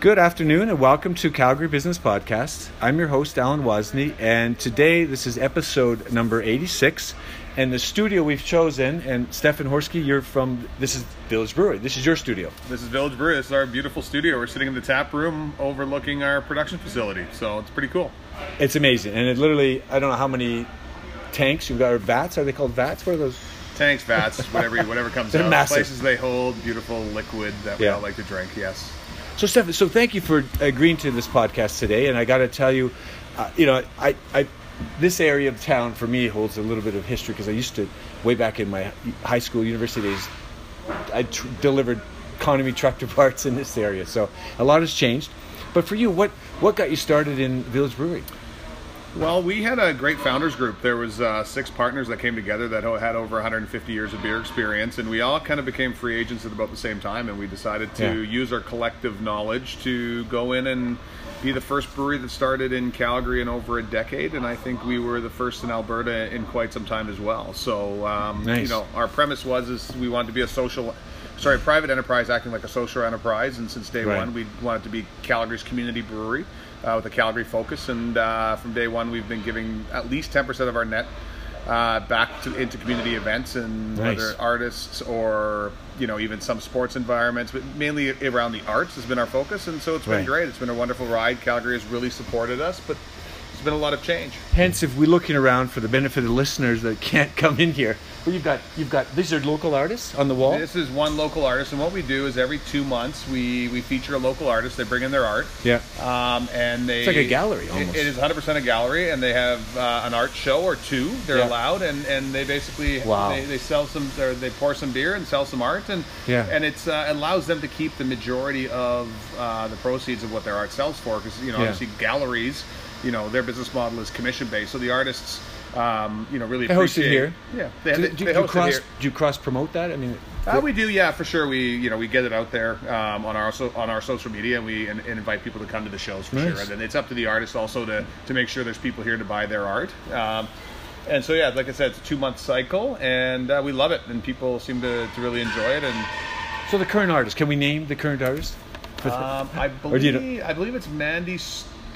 Good afternoon and welcome to Calgary Business Podcast. I'm your host, Alan Wozni, and today this is episode number 86. And the studio we've chosen, and Stefan Horsky, you're from, this is Village Brewery. This is your studio. This is Village Brewery. This is our beautiful studio. We're sitting in the tap room overlooking our production facility. So it's pretty cool. It's amazing. And it literally, I don't know how many tanks you've got, or vats, are they called vats? What are those? Tanks, vats, whatever whatever comes They're out. massive. Places they hold beautiful liquid that we Yeah. all like to drink. Yes. So, Stefan, so thank you for agreeing to this podcast today. And I got to tell you, uh, you know, I, I, this area of town for me holds a little bit of history because I used to, way back in my high school, university days, I tr- delivered economy tractor parts in this area. So a lot has changed. But for you, what what got you started in Village Brewery? Well, we had a great founders group. There was uh, six partners that came together that had over 150 years of beer experience, and we all kind of became free agents at about the same time. And we decided to Yeah. use our collective knowledge to go in and be the first brewery that started in Calgary in over a decade. And I think we were the first in Alberta in quite some time as well. So, um, Nice. you know, our premise was is we wanted to be a social. Sorry, private enterprise acting like a social enterprise, and since day Right. one, we wanted to be Calgary's community brewery uh, with a Calgary focus. And uh, from day one, we've been giving at least 10% of our net uh, back to into community events and Nice. whether artists or you know even some sports environments, but mainly around the arts has been our focus. And so it's been Right. great. It's been a wonderful ride. Calgary has really supported us, but it's been a lot of change. Hence, if we're looking around for the benefit of the listeners that can't come in here, well, you've got you've got these are local artists on the wall. This is one local artist, and what we do is every two months we we feature a local artist. They bring in their art. Yeah. Um, and they It's like a gallery, it- it is 100% a gallery, and they have uh, an art show or two. They're Yeah. allowed, and, and they basically Wow. they, they sell some or they pour some beer and sell some art, and Yeah. and it's uh, allows them to keep the majority of uh, the proceeds of what their art sells for, because you know Yeah. obviously galleries, you know their business model is commission based, so the artists. Um, you know, really They host it appreciate. here? Yeah, they, do, they, do, they do you it cross here. do you cross promote that? I mean, Uh, we do, yeah, for sure. We, you know, we get it out there um, on our so, on our social media, and we and, and invite people to come to the shows for Nice. sure. And then it's up to the artist also to to make sure there's people here to buy their art. Um, and so, yeah, like I said, it's a two month cycle, and uh, we love it, and people seem to, to really enjoy it. And so the current artist. Can we name the current artist? um, I Or do you believe I believe it's Mandy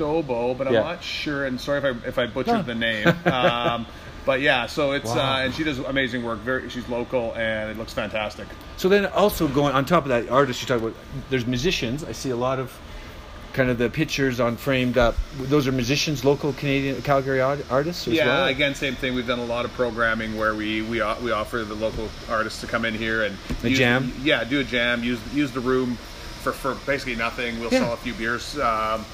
Stobo, but I'm Yeah. not sure. And sorry if I if I butchered No. the name. Um, but yeah, so it's Wow. uh, and she does amazing work. Very, she's local, and it looks fantastic. So then also going on top of that artist you talk about there's musicians. I see a lot of kind of the pictures on framed up. Those are musicians, local Canadian Calgary artists as yeah, well. again, same thing. We've done a lot of programming where we we, we offer the local artists to come in here and A use- jam? Yeah, do a jam. Use use the room for, for basically nothing. We'll Yeah. sell a few beers, um,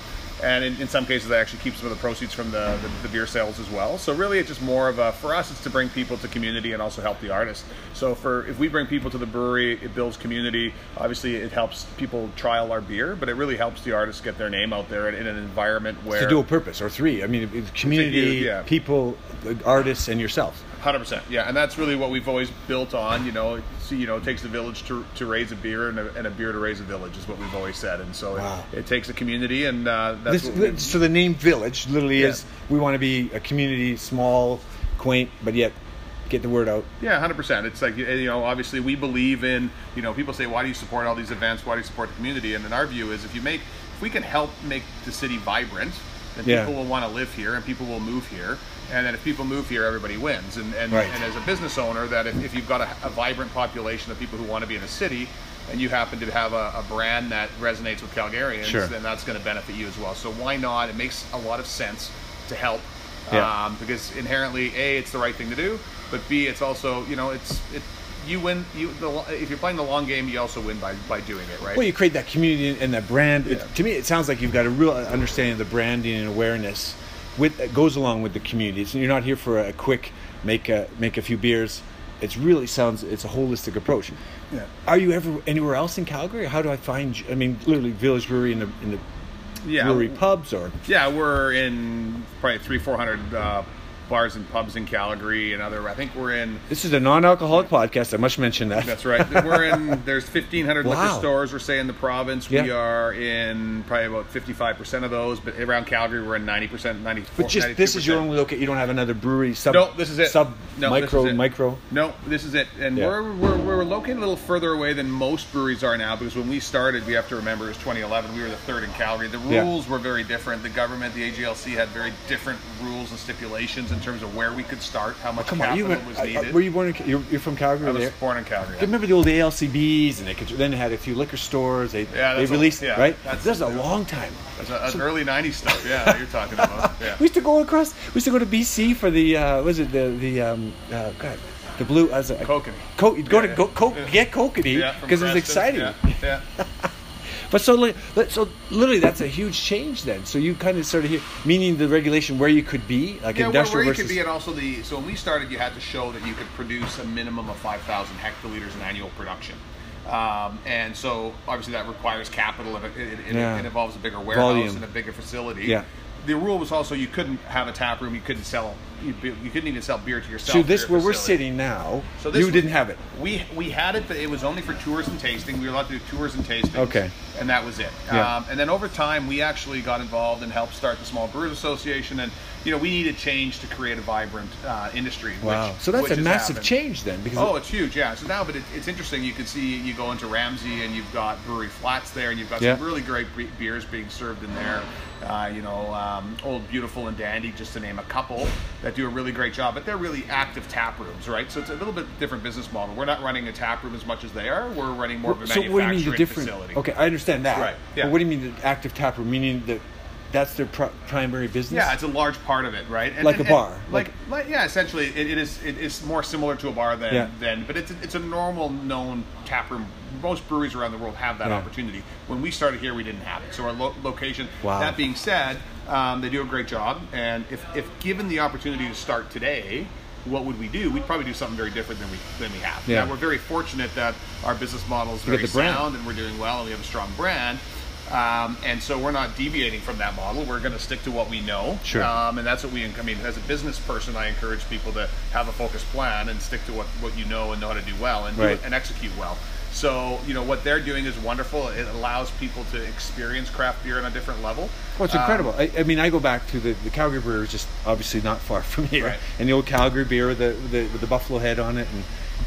and in, in some cases, I actually keep some of the proceeds from the, the, the beer sales as well. So really, it's just more of a for us. It's to bring people to community and also help the artist. So for if we bring people to the brewery, it builds community. Obviously, it helps people trial our beer, but it really helps the artists get their name out there in, in an environment where to dual purpose or three. I mean, it's community, yeah. people, artists, and yourself. Hundred percent, yeah, and that's really what we've always built on. You know, it's, you know, it takes a village to, to raise a beer, and a, and a beer to raise a village is what we've always said. And so Wow. it, it takes a community, and uh, that's This, what we, so the name Village literally Yeah. is we want to be a community, small, quaint, but yet get the word out. yeah, hundred percent. It's like you know, obviously we believe in. You know, people say, why do you support all these events? Why do you support the community? And in our view is, if you make, if we can help make the city vibrant, then Yeah. people will want to live here, and people will move here. And then if people move here, everybody wins. And and, Right. and as a business owner, that if, if you've got a, a vibrant population of people who want to be in a city, and you happen to have a, a brand that resonates with Calgarians, Sure. then that's going to benefit you as well. So why not? It makes a lot of sense to help. Yeah. Um, because inherently, a it's the right thing to do, but b it's also you know it's it you win you the, if you're playing the long game, you also win by by doing it right. Well, you create that community and that brand. It, to me, it sounds like you've got a real understanding of the branding and awareness with that goes along with the community. So you're not here for a quick make a make a few beers. It really sounds it's a holistic approach. Yeah. Are you ever anywhere else in Calgary? How do I find? you? I mean, literally Village Brewery in the in the yeah, brewery pubs or Yeah, we're in probably three, four hundred uh, bars and pubs in Calgary and other. I think we're in. This is a non-alcoholic podcast. I must mention that. That's right. We're in. There's 1,500 Wow. liquor stores. We're saying in the province. We are in probably about 55 percent of those, but around Calgary we're in 90 percent, 94. But just this is your only location. You don't have another brewery sub. No, this is it. Sub No, micro it. micro. No, this is it, and Yeah. we're, we're we're located a little further away than most breweries are now because when we started, we have to remember it was 2011. We were the third in Calgary. The Yeah. rules were very different. The government, the AGLC, had very different rules and stipulations in terms of where we could start, how much Come on, you capital were, was needed. were you born? In, you're, you're from Calgary. I was there. born in Calgary. I remember the old ALCBs, and they could, then they had a few liquor stores. They Yeah, they released old. Yeah, right. that's- That's a long time. That's, that's early '90s stuff. Yeah, you're talking about. Yeah. We used to go across. We used to go to BC for the uh, was it the the um, uh, God, the blue as a Kokanee. Co- you'd go Yeah, to go, co- get kokanee Yeah, because it was exciting. Yeah, yeah. But so li- li- so literally that's a huge change then. So you kind of started here, meaning the regulation where you could be like yeah, where, industrial where you could be, and also the so when we started, you had to show that you could produce a minimum of 5,000 hectoliters in annual production. Um, and so obviously that requires capital and it, it, it, Yeah. it involves a bigger warehouse Volume. and a bigger facility. Yeah. The rule was also you couldn't have a tap room. You couldn't sell. You, you couldn't even sell beer to yourself. so this where we're sitting now. So this you didn't have it. We we had it, but it was only for tours and tasting. We were allowed to do tours and tastings. Okay. And that was it. Yeah. Um, and then over time, we actually got involved and helped start the Small Brewers Association. And you know, we needed change to create a vibrant uh, industry. Wow. Which, so that's a massive happened. change then because Oh, it's huge, yeah. So now, but it, it's interesting. You can see you go into Ramsay and you've got Brewery Flats there, and you've got Yeah. some really great beers being served in there. Uh, you know, um, Old Beautiful and Dandy, just to name a couple, that do a really great job. But they're really active tap rooms, right? So it's a little bit different business model. We're not running a tap room as much as they are. We're running more of a so manufacturing what do you mean the different? facility. Okay, I understand that. Right, yeah. But what do you mean the active tap room? Meaning that that's their pri- primary business. Yeah, it's a large part of it, right? And- Like a and- bar, like- like, like yeah, essentially, it, it is. It is more similar to a bar than Yeah. than, but it's a, it's a normal known tap room. Most breweries around the world have that Yeah. opportunity. When we started here, we didn't have it. So our lo- location. Wow. That being said, um, they do a great job, and if if given the opportunity to start today. What would we do? We'd probably do something very different than we than we have. Yeah. Now, we're very fortunate that our business model is very sound and we're doing well and we have a strong brand. Um, and so we're not deviating from that model. We're going to stick to what we know. Sure. Um, and that's what we, I mean, as a business person, I encourage people to have a focused plan and stick to what, what you know and know how to do well and, do Right. it and execute well. So, you know, what they're doing is wonderful. It allows people to experience craft beer on a different level. Well, it's Um, incredible. I, I mean, I go back to the, the Calgary Brewery, is just obviously not far from here, Right. and the old Calgary beer with the, the with the buffalo head on it, and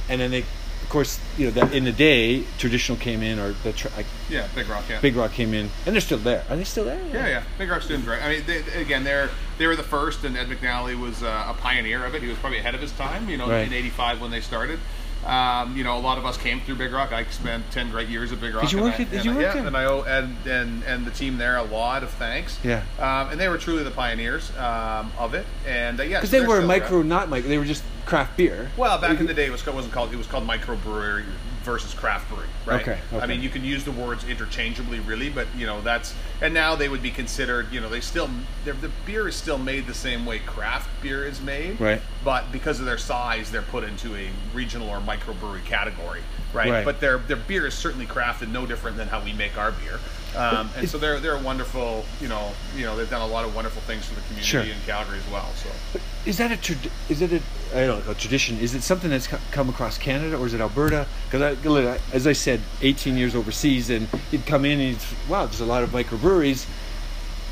and then they, of course, you know, that in the day, traditional came in, or the tra- yeah, Big Rock, yeah. Big Rock came in, and they're still there. Are they still there? Yeah, yeah. Big Rock's doing great. I mean, they, again, they're they were the first, and Ed McNally was uh, a pioneer of it. He was probably ahead of his time. You know, Right. in '85 when they started. Um, you know, a lot of us came through Big Rock. I spent ten great years at Big Rock. Did you and work I- at- did and you I- work yeah, and I owe Ed and and the team there a lot of thanks. Yeah. Um, and they were truly the pioneers um, of it. And uh, yeah, because so they were micro, around. not micro. They were just craft beer. Well, back in the day, it was wasn't called it was called microbrewery versus craft brewing, right? Okay, okay. I mean, you can use the words interchangeably, really, but you know that's and now they would be considered. You know, they still the beer is still made the same way craft beer is made, Right. But because of their size, they're put into a regional or microbrewery category, right? Right. But their their beer is certainly crafted no different than how we make our beer. Um, and so they're they're a wonderful, you know, you know they've done a lot of wonderful things for the community Sure. in Calgary as well. So But is that a trad- is it a I don't know a tradition? Is it something that's come across Canada or is it Alberta? Because I, as I said, 18 years overseas, and you'd come in and you'd, wow, there's a lot of microbreweries.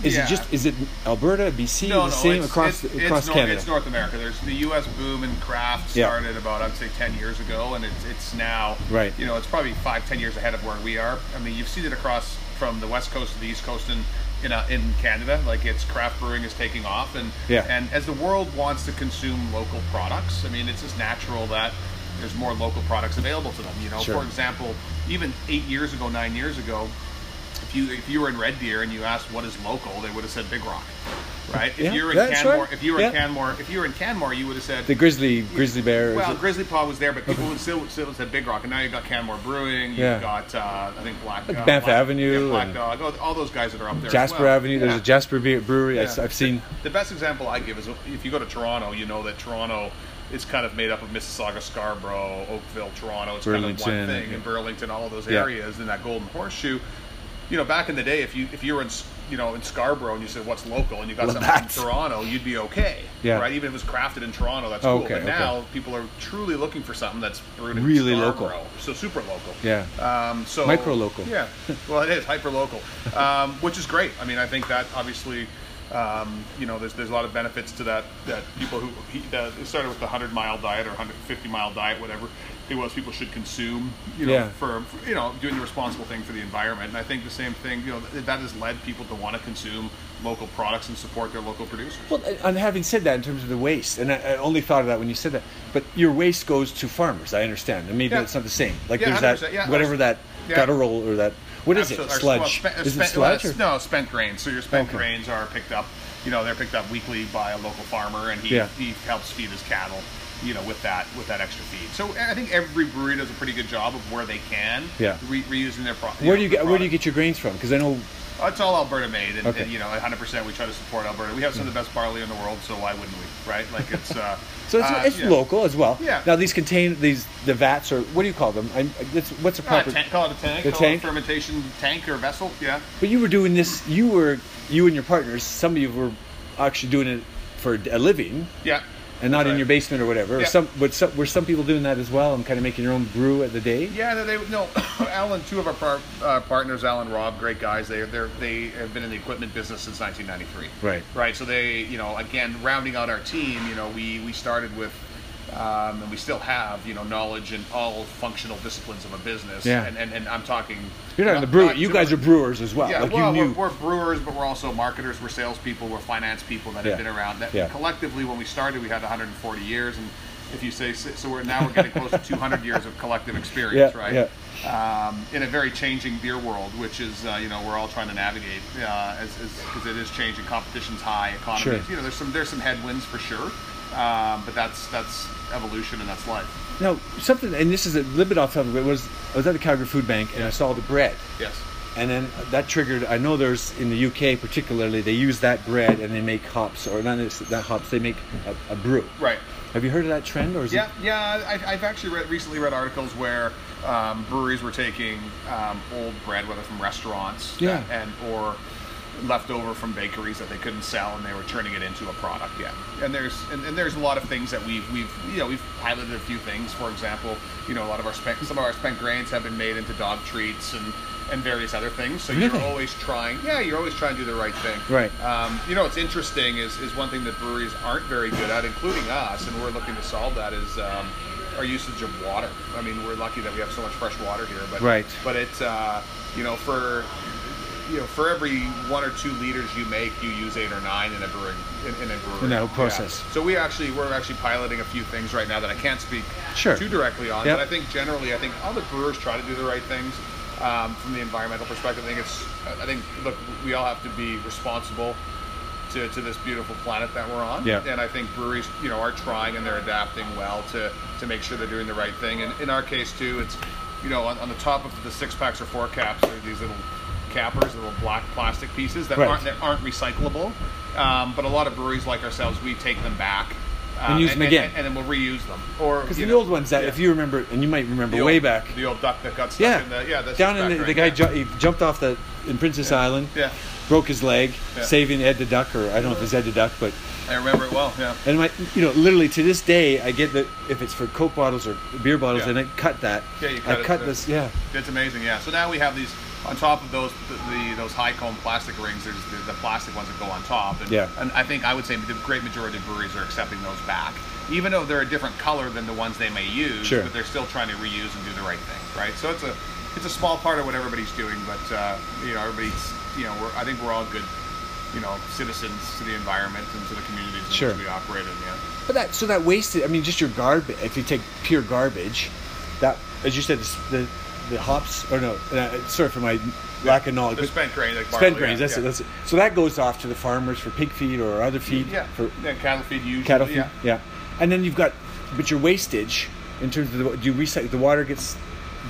Is Yeah. it just is it Alberta, BC, No, the no, same it's, across it's, across it's Canada? it's North America. There's the U.S. boom in craft Yeah. started about I'd say ten years ago, and it's it's now Right. You know, it's probably five ten years ahead of where we are. I mean, you've seen it across from the west coast to the east coast and in uh, in Canada. Like it's craft brewing is taking off, and Yeah. and as the world wants to consume local products, I mean, it's just natural that. There's more local products available to them. You know, Sure. for example, even eight years ago, nine years ago, if you if you were in Red Deer and you asked what is local, they would have said Big Rock, right? If Yeah, you were in that's Canmore, right. if you were Yeah. in Canmore, if you were in Canmore, you would have said the grizzly grizzly bear. well, Grizzly Paw was there, but people would still, still said Big Rock, and now you've got Canmore Brewing, you've Yeah. got uh, I think Black uh, Banff Black- Avenue yeah, Black Dog, all, all those guys that are up there. Jasper well. Avenue. There's a Jasper Beer Brewery. I Yeah. have seen. The best example I give is if you go to Toronto, you know that Toronto is kind of made up of Mississauga, Scarborough, Oakville, Toronto. It's kind of one Burlington, thing, yeah. and Burlington, all of those Yeah. areas, and that Golden Horseshoe. You know, back in the day, if you if you were in you know, in Scarborough and you said what's local and you got something Labatt's. from Toronto, you'd be okay. Yeah. Right? Even if it was crafted in Toronto, that's cool. okay, but okay. now people are truly looking for something that's brewed in Really local. Scarborough. So super local. Yeah. Um, so Micro local. Yeah. Well, it is hyper local, um, which is great. I mean, I think that obviously, um, you know, there's there's a lot of benefits to that. That people who he, uh, started with the 100 mile diet or 150 mile diet, whatever it was, people should consume. You know, Yeah. for, for, you know doing the responsible thing for the environment. And I think the same thing. You know, that, has led people to want to consume local products and support their local producers. Well, and having said that, in terms of the waste, and I, I only thought of that when you said that, but your waste goes to farmers. I understand, and maybe Yeah. it's not the same. Like Yeah, there's that yeah. whatever that Yeah. guttural or that what is it? Absolutely. Sludge? well, spe- is it spent- well, sludge? no, spent grains. So your spent Okay. grains are picked up. You know, they're picked up weekly by a local farmer, and he, he helps feed his cattle. You know, with that with that extra feed. So I think every brewery does a pretty good job of where they can. Yeah. Re- reusing their product. Where do you get Where do you get your grains from? Because I know Oh, it's all Alberta made, and, Okay. and, you know, 100% we try to support Alberta. We have some of the best barley in the world, so why wouldn't we, right? Like it's uh, so. It's, uh, it's yeah. local as well. Yeah. Now these contain these the vats or what do you call them? I'm, it's, what's a Uh, proper? tank, call it a tank. The call tank? A fermentation tank or vessel. Yeah. But you were doing this. You were you and your partners. Some of you were actually doing it for a living. Yeah. And not in your basement or whatever. Or some, but some, were some people doing that as well and kind of making your own brew at the day? Yeah, they no. Alan, two of our par, uh, partners, Alan Rob, great guys. They they they have been in the equipment business since 1993. Right. Right. So they, you know, again, rounding out our team, you know, we we started with. Um, and we still have, you know, knowledge in all functional disciplines of a business. Yeah. And, and, and I'm talking. You're not in the brewer. You guys are brewers as well. Yeah, like well, you knew. we're, we're brewers, but we're also marketers. We're salespeople. We're finance people that Yeah. have been around. That Yeah. collectively, when we started, we had 140 years, and if you say so, we're now we're getting close to 200 years of collective experience, Yeah, right? Um, in a very changing beer world, which is uh, you know we're all trying to navigate uh, as because it is changing. Competition's high. Economy. Sure. You know, there's some there's some headwinds for sure, um, but that's that's evolution and that's life. now something, and this is a little bit off topic, but it was I was at the Calgary Food Bank and I saw the bread, Yes. and then that triggered. I know there's in the UK particularly they use that bread and they make hops or not that hops. They make a, a brew. Right. Have you heard of that trend or is Yeah, it? yeah. I've, I've actually read, recently read articles where um, breweries were taking um, old bread, whether from restaurants, Yeah. and or leftover from bakeries that they couldn't sell, and they were turning it into a product. Yeah, and there's and, and there's a lot of things that we've we've you know we've piloted a few things. For example, you know a lot of our spent some of our spent grains have been made into dog treats and and various other things. So Really? you're always trying. Yeah, you're always trying to do the right thing. Right. Um, you know, what's interesting is, is one thing that breweries aren't very good at, including us, and we're looking to solve that is um, our usage of water. I mean, we're lucky that we have so much fresh water here, but Right. But it's uh, you know for you know for every one or two liters you make, you use eight or nine in a brewing in, in a brewery. In that Yeah. process. So we actually we're actually piloting a few things right now that I can't speak Sure. too directly on, Yep. but I think generally I think all the brewers try to do the right things. Um, from the environmental perspective, I think it's. I think look, we all have to be responsible to, to this beautiful planet that we're on. Yeah. And I think breweries, you know, are trying and they're adapting well to, to make sure they're doing the right thing. And in our case too, it's, you know, on, on the top of the six packs or four caps are these little cappers, little black plastic pieces that Right. aren't that aren't recyclable. Um, but a lot of breweries like ourselves, we take them back. And um, use them again. and, then we'll reuse them. Or Because the know, old ones that, yeah. if you remember, and you might remember The way back, the old duck that got stuck yeah, in the yeah, that's down in the, back the guy ju- he jumped off the in Princess Island, Yeah. broke his leg, Yeah. saving Ed the Duck, or I don't know if it's Ed the Duck, but I remember it well. Yeah. and my, you know, literally to this day, I get that if it's for Coke bottles or beer bottles, Yeah. and I cut that. Yeah, you cut I it cut too. this, yeah. It's amazing, yeah. So now we have these on top of those the, the those Hi-Cone plastic rings. There's the, the plastic ones that go on top, and, Yeah. and I think I would say the great majority of breweries are accepting those back, even though they're a different color than the ones they may use. Sure. But they're still trying to reuse and do the right thing, right? So it's a it's a small part of what everybody's doing, but uh, you know everybody's you know we're, I think we're all good. You know, citizens to the environment and to the communities in Sure. which we operate in. Yeah. But that so that wasted. I mean, just your garbage. If you take pure garbage, that as you said, the the, hops or no, uh, sorry for my lack of knowledge. The spent grain, like spent grains. yeah, That's yeah. it. That's it. So that goes off to the farmers for pig feed or other feed. Yeah, For yeah, cattle feed usually. cattle feed. Yeah. Yeah. And then you've got, but your wastage in terms of the do you recycle the water gets.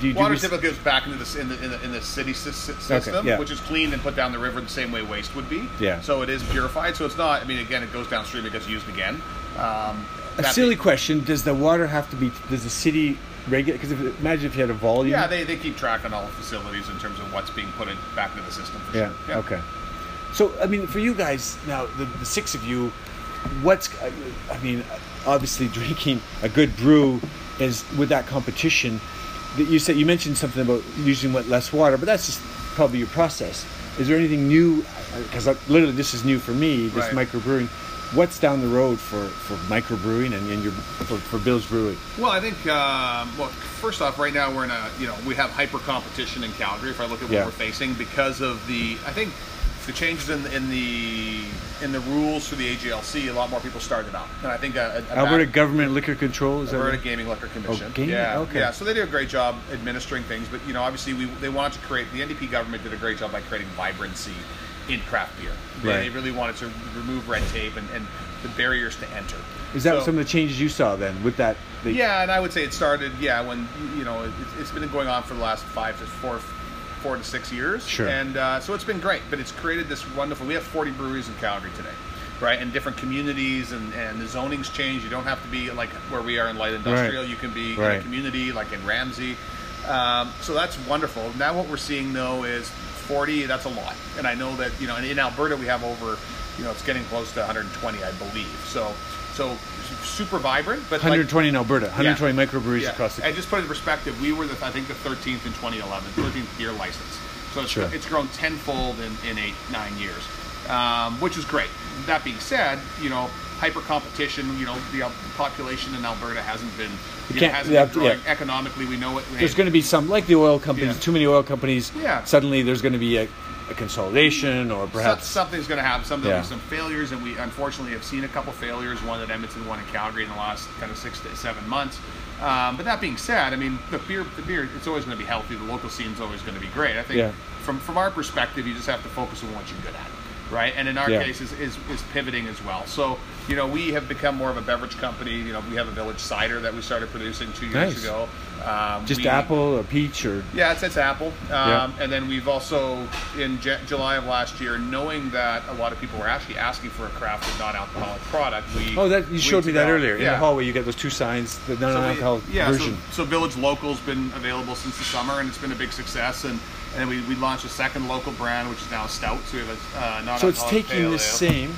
Do you, do Water rec- typically goes back into the in the in the, in the city sys- system, yeah. which is cleaned and put down the river the same way waste would be. Yeah. So it is purified. So it's not. I mean, again, it goes downstream. It gets used again. Um, a silly question: Does the water have to be? Does the city regulate? Because if, imagine if you had a volume. Yeah, they, they keep track on all the facilities in terms of what's being put in, back into the system. For Yeah. Sure. Okay. So, I mean, for you guys now, the, the six of you, what's I I mean, obviously drinking a good brew is with that competition. That you said you mentioned something about using what less water, but that's just probably your process. Is there anything new? Because literally, this is new for me. This Right. microbrewing. What's down the road for for microbrewing and, and your for, for Bill's Brewing? Well, I think um, well, first off, right now we're in a you know we have hyper competition in Calgary. If I look at what Yeah. we're facing because of the I think the changes in, in the in the rules for the AGLC, a lot more people started out, and I think a, a, a Alberta back- Government Liquor Control is Alberta right? Gaming Liquor oh, Commission. Oh, gaming, Yeah, okay. yeah. So they do a great job administering things, but you know, obviously, we they wanted to create the NDP government did a great job by creating vibrancy in craft beer. They, Right. they really wanted to remove red tape and, and the barriers to enter. Is that So- some of the changes you saw then with that? the- yeah, and I would say it started. Yeah, when you know it, it's been going on for the last five to four, four to six years. Sure. And uh, so it's been great, but it's created this wonderful. We have 40 breweries in Calgary today, right? And different communities, and and the zonings changed. You don't have to be like where we are in light industrial. You can be in a community like in Ramsay. Um, so that's wonderful. Now what we're seeing though is 40. That's a lot, and I know that you know in, in Alberta we have over, you know, it's getting close to 120, I believe. So so super vibrant, but like, 120 in Alberta, 120 microbreweries yeah. across the country. And just put it in perspective, we were the I think the 13th in 2011, 13th beer license. So it's, Sure. it's grown tenfold in, in eight nine years, um, which is great. That being said, you know hyper competition. You know the uh, population in Alberta hasn't been you know, hasn't yeah, been growing yeah. economically. We know it. There's going to be some, like the oil companies, Yeah. too many oil companies. Yeah. Suddenly there's going to be a, a consolidation or So- perhaps. something's going to happen. Some there'll be some failures, and we unfortunately have seen a couple failures. One at Edmonton, one in Calgary in the last kind of six to seven months. Um, but that being said, I mean, the beer, the beer, it's always going to be healthy. The local scene's always going to be great. I think from from our perspective, you just have to focus on what you're good at, right? And in our Yeah. case, is, is is pivoting as well. So you know, we have become more of a beverage company. You know, we have a village cider that we started producing two years Nice. ago. Um, just we- apple or peach or. yeah, it's, it's Apple. Yeah. Um, And then we've also, in J- July of last year, knowing that a lot of people were actually asking for a crafted non-alcoholic product, we Oh, that you showed me that developed- earlier in yeah. the hallway. You get those two signs, the So we- non-alcoholic yeah, version. so Village Local's been available since the summer, and it's been a big success. And and then we, we launched a second local brand, which is now Stout. So we have a uh, non-alcoholic so it's taking the same,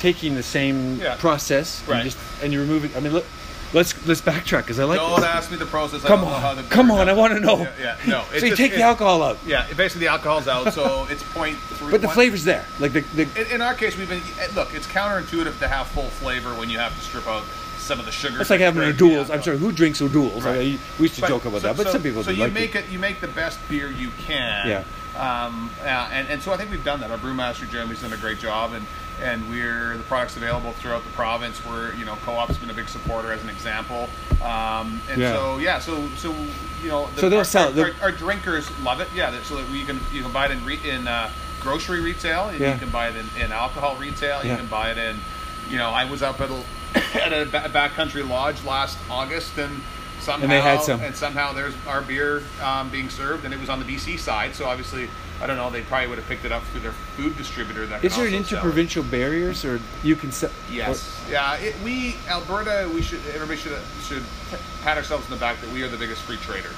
taking the same Yeah. process, Right. and just and you remove it. I mean, look, let's let's backtrack because I like. Don't this. ask me the process. I Come don't know how the on, come on! I want to know. Yeah, yeah, no. it's so you just- take the alcohol out, Yeah, basically the alcohol's out, so it's point three. but the one- flavor's there. Like the, the In, in our case, we've been eh, look. It's counterintuitive to have full flavor when you have to strip out some of the sugar. it's like having a duels. I'm sorry, who drinks O'Doul's? Right. I, we used to joke about that, but some people So do So you like make it. it. You make the best beer you can. Yeah. Um, uh, and, and so I think we've done that. Our brewmaster Jeremy's done a great job, and and we're the products available throughout the province. We're you know co-op's been a big supporter as an example. Um, and Yeah. so yeah, so so you know, the, So they'll our, sell- Our, our, our drinkers love it. Yeah, so that we can you can buy it in re, in uh, grocery retail. Yeah. You can buy it in, in alcohol retail. You Yeah. can buy it in. You know, I was up at a, at a backcountry lodge last August and. Somehow, And they had some. and somehow there's our beer um, being served, and it was on the BC side. So obviously, I don't know. They probably would have picked it up through their food distributor. That Is there an also sell it. interprovincial barriers, or you can sell? Yes. Yeah. It, we Alberta. We should. Everybody should should pat ourselves in the back that we are the biggest free trader.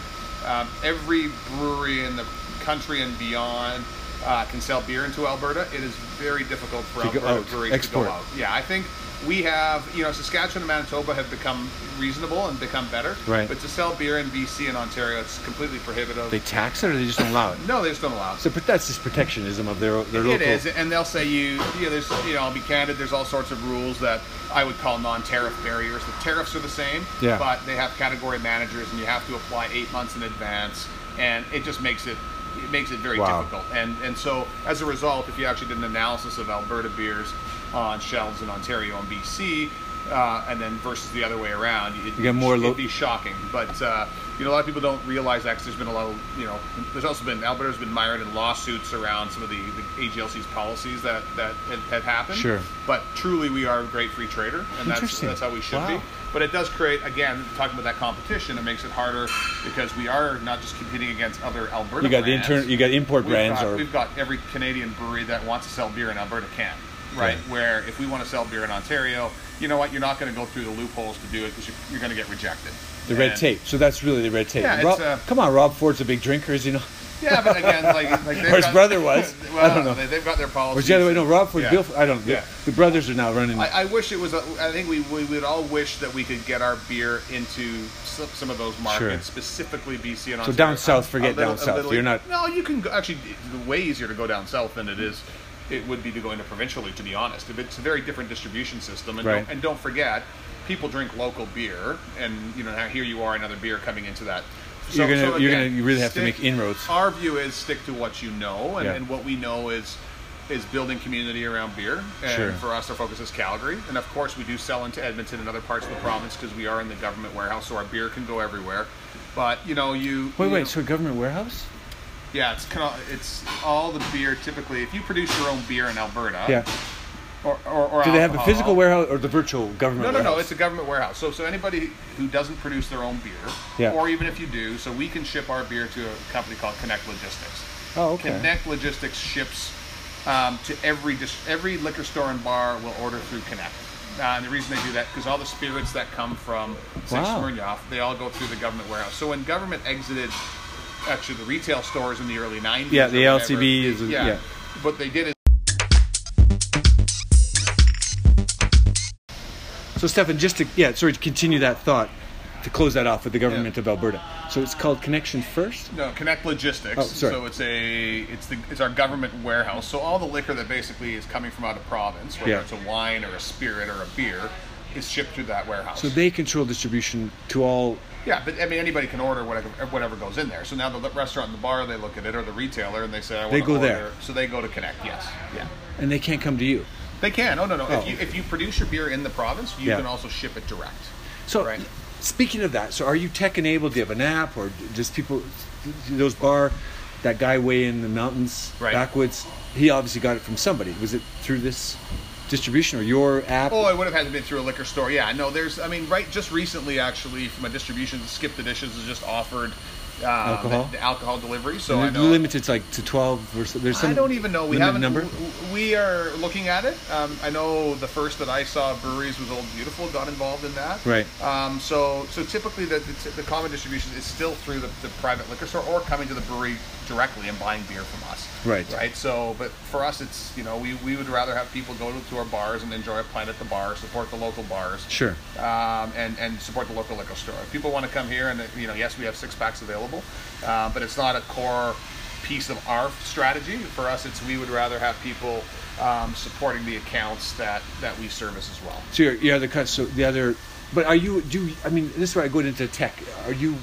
Um, every brewery in the country and beyond uh, can sell beer into Alberta. It is very difficult for go Alberta breweries export. to go out. Yeah, I think we have. You know, Saskatchewan and Manitoba have become reasonable and become better. Right. But to sell beer in BC and Ontario, it's completely prohibitive. They tax it, or they just don't allow it. no, they just don't allow it. So but that's just protectionism of their their It local. is, and they'll say you, you know, there's, you know, I'll be candid. There's all sorts of rules that I would call non-tariff barriers. The tariffs are the same, Yeah. but they have category managers, and you have to apply eight months in advance, and it just makes it, it makes it very Wow. difficult. And and so as a result, if you actually did an analysis of Alberta beers on shelves in Ontario and BC. Uh, and then versus the other way around, it, You get more lo- it'd be shocking. But uh, you know, a lot of people don't realize that 'cause there's been a lot of you know, there's also been Alberta's been mired in lawsuits around some of the, the AGLC's policies that that had, had happened. Sure. But truly, we are a great free trader, and that's that's how we should Wow. be. But it does create again talking about that competition. It makes it harder because we are not just competing against other Alberta. You got the brands. intern, you got import We've brands, got, or we've got every Canadian brewery that wants to sell beer in Alberta can, right? Yeah. Where if we want to sell beer in Ontario, you know what? You're not going to go through the loopholes to do it because you're, you're going to get rejected. the red tape. So that's really the red tape. Yeah, Rob, uh, come on, Rob Ford's a big drinker, is he not? Yeah, but again, like, like Or his got- brother was. well, I don't know. They, they've got their Or policies. the other way? No, Rob Ford, Yeah. Bill. I don't. know. Yeah. The, the brothers are now running. I, I wish it was. A, I think we, we would all wish that we could get our beer into some, some of those markets, specifically BC and Ontario. So down south, forget little- down south. little- You're not- No, you can go, actually. It's way easier to go down south than it is. It would be to go into provincially, to be honest. If It's a very different distribution system, and, Right. don't, and don't forget, people drink local beer, and you know now here you are, another beer coming into that. You're gonna- you're gonna- you really have to make inroads. Our view is stick to what you know, and, Yeah. and what we know is is building community around beer. And Sure. for us, our focus is Calgary, and of course, we do sell into Edmonton and other parts of the province because we are in the government warehouse, so our beer can go everywhere. But you know, you wait, you wait. know- So government warehouse? Yeah, it's it's all the beer. Typically, if you produce your own beer in Alberta, Yeah. or, or, or Do they have a physical warehouse or the virtual government? no, no, no. It's a government warehouse. So, so anybody who doesn't produce their own beer, Yeah. or even if you do, so we can ship our beer to a company called Connect Logistics. Oh, okay. Connect Logistics ships um, to every dis- every liquor store and bar will order through Connect. Uh, and the reason they do that because all the spirits that come from St. Wow. Smirnoff, they all go through the government warehouse. So when government exited, actually the retail stores in the early '90s, Yeah, the LCB is- yeah. yeah. What they did is So, Stefan, just to yeah, sorry to continue that thought, to close that off with the government of Alberta. So it's called Connection First. No, Connect Logistics. Oh, sorry. So it's a it's the it's our government warehouse. So all the liquor that basically is coming from out of province, whether Yeah. it's a wine or a spirit or a beer, is shipped to that warehouse. So they control distribution to all. yeah, but I mean anybody can order whatever whatever goes in there. So now the restaurant and the bar they look at it or the retailer and they say I want They to go order. there. So they go to Connect. Yes. Yeah. And they can't come to you. They can. Oh no no. Oh. If you if you produce your beer in the province, you Yeah. can also ship it direct. So, Right. speaking of that, so are you tech enabled? Do you have an app, or just people? Those bar, that guy way in the mountains, Right. backwoods. He obviously got it from somebody. Was it through this distribution or your app? Oh, I would have had to been through a liquor store. Yeah, no, there's. I mean, right, just recently, actually, from a distribution, Skip the Dishes has just offered um, Alcohol? the, the alcohol delivery. So And I know. limited's like to twelve or so. There's some. I don't even know. We haven't. number. We are looking at it. Um, I know the first that I saw breweries was Old Beautiful. Got involved in that. Right. Um, so so typically the, the, the common distribution is still through the, the private liquor store or coming to the brewery directly and buying beer from us. Right. Right. So, but for us, it's you know we, we would rather have people go to, to our bars and enjoy a pint at the bar, support the local bars Sure. um, and and support the local liquor store. If people want to come here, and you know, yes, we have six packs available, uh, but it's not a core piece of our strategy. For us, it's we would rather have people um, supporting the accounts that that we service as well. So other cuts. So the other, but are you? Do you, I mean this is where I go into tech? Are you?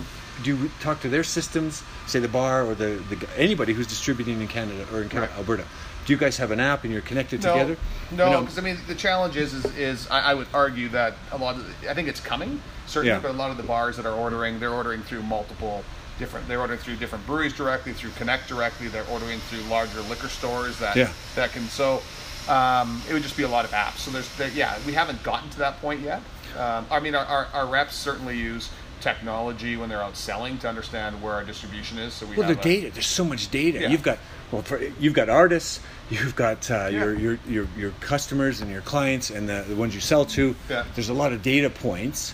Do you talk to their systems? Say the bar or the, the anybody who's distributing in Canada or in Canada, Right. Alberta. Do you guys have an app and you're connected No, together? no, because I mean the challenge is is, is I, I would argue that a lot of I think it's coming certainly, Yeah. but a lot of the bars that are ordering, they're ordering through multiple different. They're ordering through different breweries directly, through Connect directly. They're ordering through larger liquor stores that Yeah. that can. So um, it would just be a lot of apps. So there's there, yeah, we haven't gotten to that point yet. Um, I mean, our, our, our reps certainly use technology when they're out selling to understand where our distribution is. So we well, the a- data. There's so much data. Yeah. You've got well, for, you've got artists. You've got uh, your, your your your customers and your clients and the, the ones you sell to. Yeah. There's a lot of data points.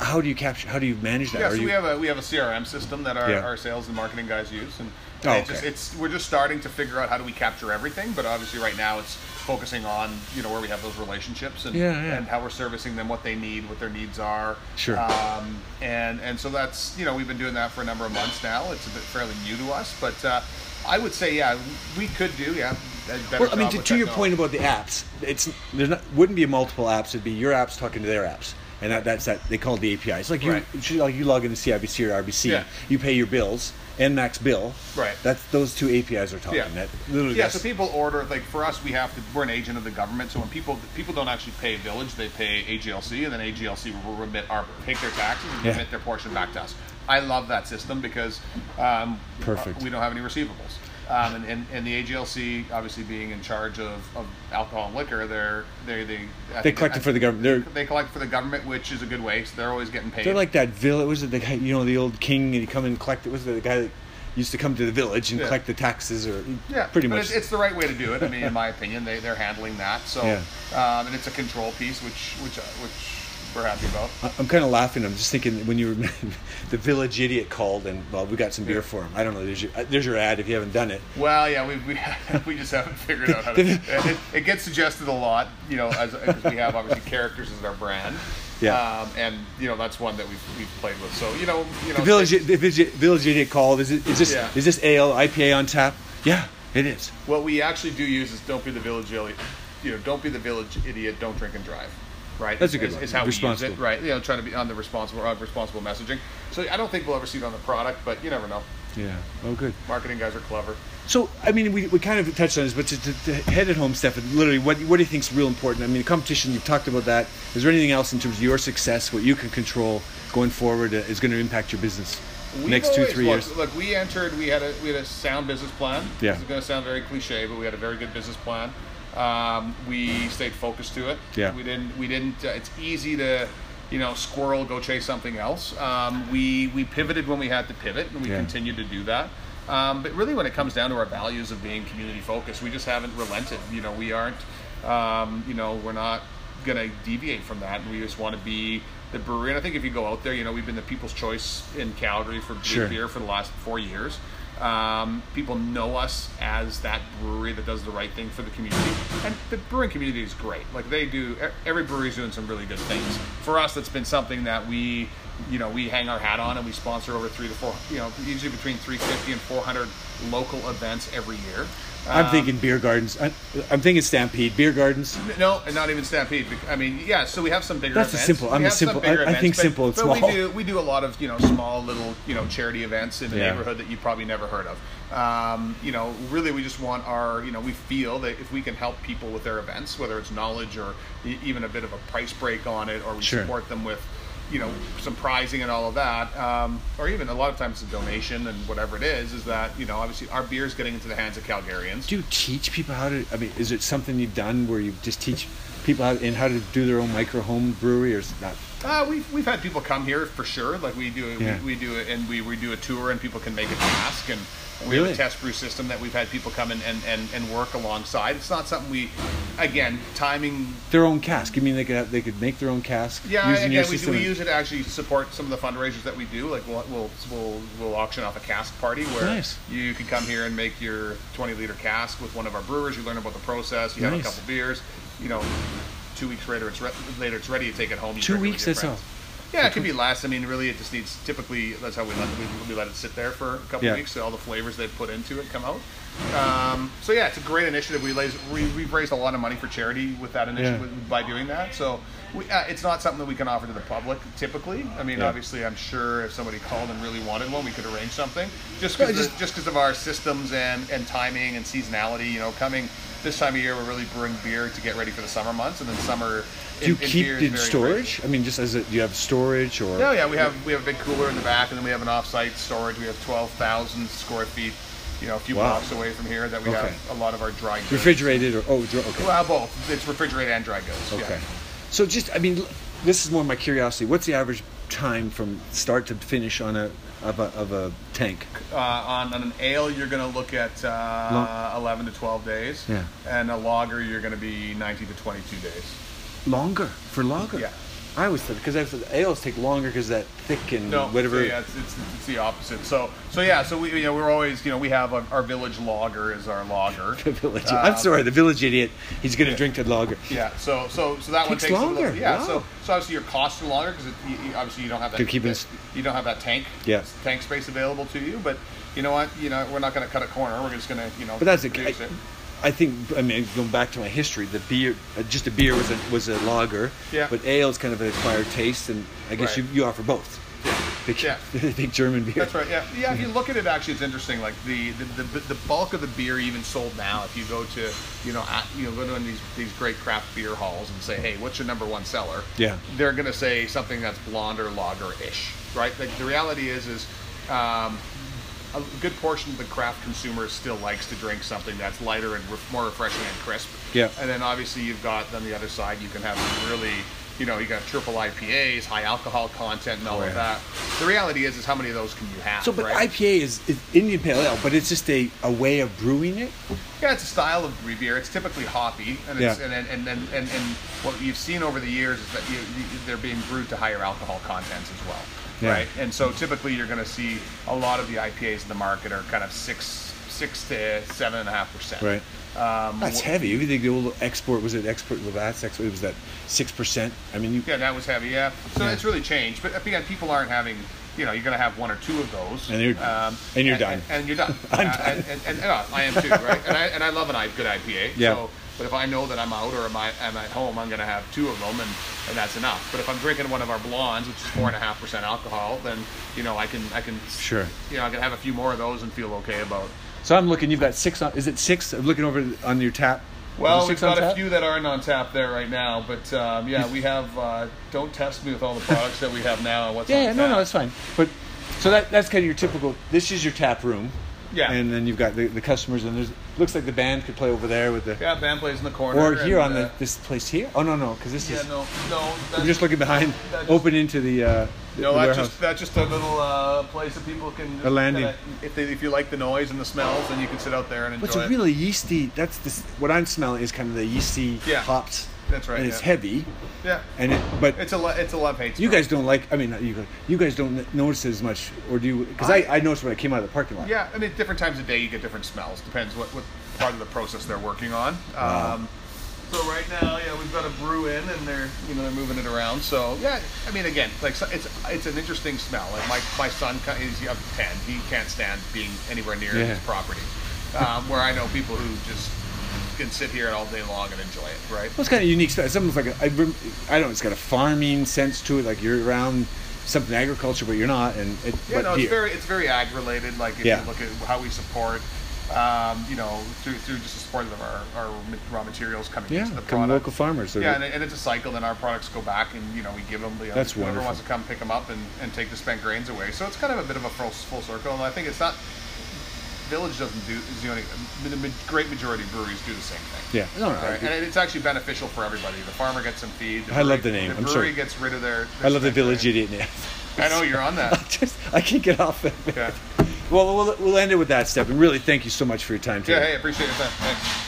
How do you capture? How do you manage that? Yeah, Are so you, we have a we have a CRM system that our, Yeah. our sales and marketing guys use, and Oh, it just, it's we're just starting to figure out how do we capture everything. But obviously, right now it's focusing on you know where we have those relationships and Yeah, yeah. and how we're servicing them, what they need, what their needs are. Sure. Um, and and so that's you know we've been doing that for a number of months now. It's a bit fairly new to us, but uh, I would say yeah we could do yeah. better Well, I mean, to, to your point about the apps, it's there's not wouldn't be multiple apps. It'd be your apps talking to their apps, and that, that's that they call it the API. It's like you Right. it's like you log into CIBC or RBC, Yeah. you pay your bills, ENMAX bill. Right. That's those two APIs are talking. Yeah. That literally. Yeah, so people order like for us, we have to. We're an agent of the government, so when people people don't actually pay Village, they pay AGLC, and then AGLC will remit our take their taxes and Yeah. remit their portion back to us. I love that system because um, Perfect. We don't have any receivables, um, and, and and the AGLC obviously being in charge of, of alcohol and liquor, they're they they I they collect it for the government. They're They collect for the government, which is a good way. So they're always getting paid. they're like that village. Was it the guy? You know, the old king, and he come and collect it. Was it the guy that used to come to the village and Yeah. collect the taxes, or Yeah, pretty much. It's, it's the right way to do it. I mean, in my opinion, they they're handling that. So, Yeah. um, and it's a control piece, which which which we're happy about. I'm kind of laughing. I'm just thinking when you were the village idiot called and well, we got some beer for him. I don't know. There's your uh, there's your ad if you haven't done it. Well, yeah, we we, we just haven't figured out how to. It, it gets suggested a lot, you know, as because we have obviously characters as our brand. Yeah. Um, and you know that's one that we've we've played with. So you know you know The village the village, village idiot called. Is it is this Yeah. is this ale IPA on tap? Yeah, it is. What we actually do use is don't be the village idiot. You know, don't be the village idiot. Don't drink and drive. Right. That's a good is, one. Is how we use it. Right. You know, trying to be on the responsible uh, responsible messaging. So I don't think we'll ever see it on the product, but you never know. Yeah. Oh, good. Marketing guys are clever. So, I mean, we, we kind of touched on this, but to, to, to head it home, Stefan, literally, what, what do you think is real important? I mean, competition, you've talked about that. Is there anything else in terms of your success, what you can control going forward, uh, is going to impact your business We've next two, three look, years? Look, we entered. We had a we had a sound business plan. Yeah. This is going to sound very cliche, but we had a very good business plan. Um, we stayed focused to it. Yeah. We didn't. We didn't. Uh, it's easy to, you know, squirrel go chase something else. Um, we we pivoted when we had to pivot, and we Yeah. continued to do that. Um, but really, when it comes down to our values of being community focused, we just haven't relented. You know, we aren't. Um, you know, we're not going to deviate from that, and we just want to be the brewery. And I think if you go out there, you know, we've been the people's choice in Calgary for Sure. beer for the last four years. Um, people know us as that brewery that does the right thing for the community, and the brewing community is great. Like they do, every brewery is doing some really good things. For us, that's been something that we, you know, we hang our hat on, and we sponsor over three to four, you know, usually between 350 and 400 local events every year. I'm Um, thinking beer gardens. I, I'm thinking Stampede, beer gardens. no, and not even Stampede. I mean, yeah. So we have some bigger. That's a events. simple- I'm a simple- bigger I- I think but- simple and but small. we do we do a lot of you know small little you know charity events in the Yeah. neighborhood that you probably never heard of. Um, you know, really, we just want our you know we feel that if we can help people with their events, whether it's knowledge or e- even a bit of a price break on it, or we Sure. support them with you know some prizing and all of that, um, or even a lot of times a donation and whatever it is, is that you know obviously our beer is getting into the hands of Calgarians. Do you teach people how to? I mean, is it something you've done where you just teach people how in how to do their own micro home brewery, or is not? Uh, we've, we've had people come here for sure. Like we do, Yeah. we, we do it, and we, we do a tour, and people can make a task, and we Really? have a test brew system that we've had people come in and, and, and work alongside. It's not something we, again, timing. Their own cask. You mean they could have, they could make their own cask Yeah, using your again, we, do, we use it to actually support some of the fundraisers that we do. Like we'll we'll we'll, we'll auction off a cask party where Nice. you can come here and make your 20 liter cask with one of our brewers. You learn about the process. You have a couple beers. You know, two weeks later it's re- later it's ready. to take it home. You Two drink it with weeks, that's all. Yeah, it could be less. I mean, really, it just needs. Typically, that's how we let we, we let it sit there for a couple Yeah. weeks, so all the flavors they've put into it come out. Um, so yeah, it's a great initiative. We raise, we, we've raised a lot of money for charity with that initiative Yeah. by doing that. So we, uh, it's not something that we can offer to the public typically. I mean, Yeah. obviously, I'm sure if somebody called and really wanted one, we could arrange something. Just because just- just because of our systems and and timing and seasonality. You know, coming this time of year, we're really brewing beer to get ready for the summer months, and then summer. Do you in, in keep in very storage? I mean, just as a, do you have storage or? no, yeah, we have we have a big cooler in the back, and then we have an off-site storage. We have twelve thousand square feet, you know, a few Wow. blocks away from here that we Okay. have a lot of our dry goods. refrigerated or oh, okay. Well, both. It's refrigerated and dry goods. yeah. Okay. So just, I mean, this is more my curiosity. What's the average time from start to finish on a of a, of a tank? Uh, on, on an ale, you're going to look at uh, Long- 11 to 12 days. Yeah. And a lager, you're going to be 90 to 22 days. Longer for lager. Yeah. I always thought because ales take longer because that thick and No, whatever. yeah, it's, it's, it's the opposite. So so yeah, so we you know we're always you know we have our, our village lager is our lager. The village. Um, I'm sorry, the village idiot. He's going to drink the lager. Yeah, so so so that one Takes takes a longer, little, yeah. wow. So so obviously your costs are longer because you, obviously you don't have that, To keep it- that- you don't have that tank Yeah. tank space available to you. But you know what? You know we're not going to cut a corner. We're just going to you know. But that's a, I, it. I think. I mean, going back to my history, the beer, uh, just a beer was a was a lager. Yeah. But ale is kind of an acquired taste, and I guess Right. you, you offer both. Big, Yeah. big German beer. That's right. Yeah, yeah. If you look at it, actually, it's interesting. Like the the, the, the bulk of the beer even sold now. If you go to you know at, you know go to these these great craft beer halls and say, hey, what's your number one seller? Yeah. They're gonna say something that's blonde or lager ish, right? Like the reality is is. Um, a good portion of the craft consumer still likes to drink something that's lighter and ref- more refreshing and crisp. Yeah. And then obviously you've got on the other side you can have really you know, you got triple IPAs, high alcohol content, and all Oh, of that. The reality is, is how many of those can you have? So, but right? IPA is, is Indian Pale Ale, but it's just a, a way of brewing it. Yeah, it's a style of brew beer. It's typically hoppy, and it's, Yeah. and, and, and, and, and, and what you've seen over the years is that you, you, they're being brewed to higher alcohol contents as well, Yeah. right? And so typically you're going to see a lot of the IPAs in the market are kind of six six to seven and a half percent. Right. Um, That's wh- heavy. You think the old export was it export Labatt's export? It was that six percent. I mean, you, Yeah, that was heavy. Yeah. So Yeah. it's really changed. But again, people aren't having. You know, you're going to have one or two of those, And you're- and you're done. And, you're done. I'm Uh, done. And, and, and, yeah, I am too, right? And I and I love an I- good IPA. Yeah. So, but if I know that I'm out or am I, I'm at home, I'm going to have two of them, and, and that's enough. But if I'm drinking one of our blondes, which is four and a half percent alcohol, then you know I can I can Sure. you know I can have a few more of those and feel okay about. So I'm looking. You've got six. On, is it six? I'm looking over on your tap. Well, we've got a tap? few that aren't on tap there right now, but um, yeah, we have. Uh, don't test me with all the products that we have now and what's Yeah, on yeah, no, no, that's fine. But so that that's kind of your typical. This is your tap room. Yeah. And then you've got the, the customers, and there's looks like the band could play over there with the. Yeah, band plays in the corner. Or here and, on the uh, this place here. Oh no no, because this Yeah, is. Yeah no, no. I'm just looking behind, just- open into the. Uh, the No, that's warehouse. just that's just a little uh, place that people can. A landing. kinda- if they, if you like the noise and the smells, then you can sit out there and enjoy What's a really yeasty? That's this. What I'm smelling is kind of the yeasty Yeah. hops. That's right, And it's yeah. heavy, yeah, and it. But it's a lo- it's a love hate. you guys don't like. I mean, you guys. You guys don't notice it as much, or do you? Because I, I noticed when I came out of the parking lot. Yeah, I mean, different times of day you get different smells. Depends what, what part of the process they're working on. Wow. Um, so right now, yeah, we've got a brew in, and they're you know they're moving it around. So yeah, I mean, again, like so it's it's an interesting smell. Like my my son he's up ten. He can't stand being anywhere near Yeah. his property. Um, where I know people who just can sit here all day long and enjoy it. Right. Well, it's kind of unique stuff. It's almost like a, I, I don't know. It's got a farming sense to it. Like you're around something agriculture, but you're not. And it, Yeah, but no, here. it's very it's very ag related. Like if Yeah. you look at how we support, um, you know, through through just the support of our, our raw materials coming yeah, into the product. local farmers. Yeah, and, and it's a cycle. Then our products go back, and you know we give them. You know, That's whoever wonderful. wants to come pick them up and, and take the spent grains away. So it's kind of a bit of a full, full circle. And I think it's not. Village doesn't do is the only the great majority of breweries do the same thing. yeah, no, no. Right? And it's actually beneficial for everybody. The farmer gets some feed. The I love the name. The I'm brewery sorry. gets rid of their. their I love the village grain. idiot. Yeah. I know you're on I that. just I can't get off it. Yeah. Well, we'll we'll end it with that, Step. And really, thank you so much for your time today. Yeah. Hey, appreciate your time. Thanks.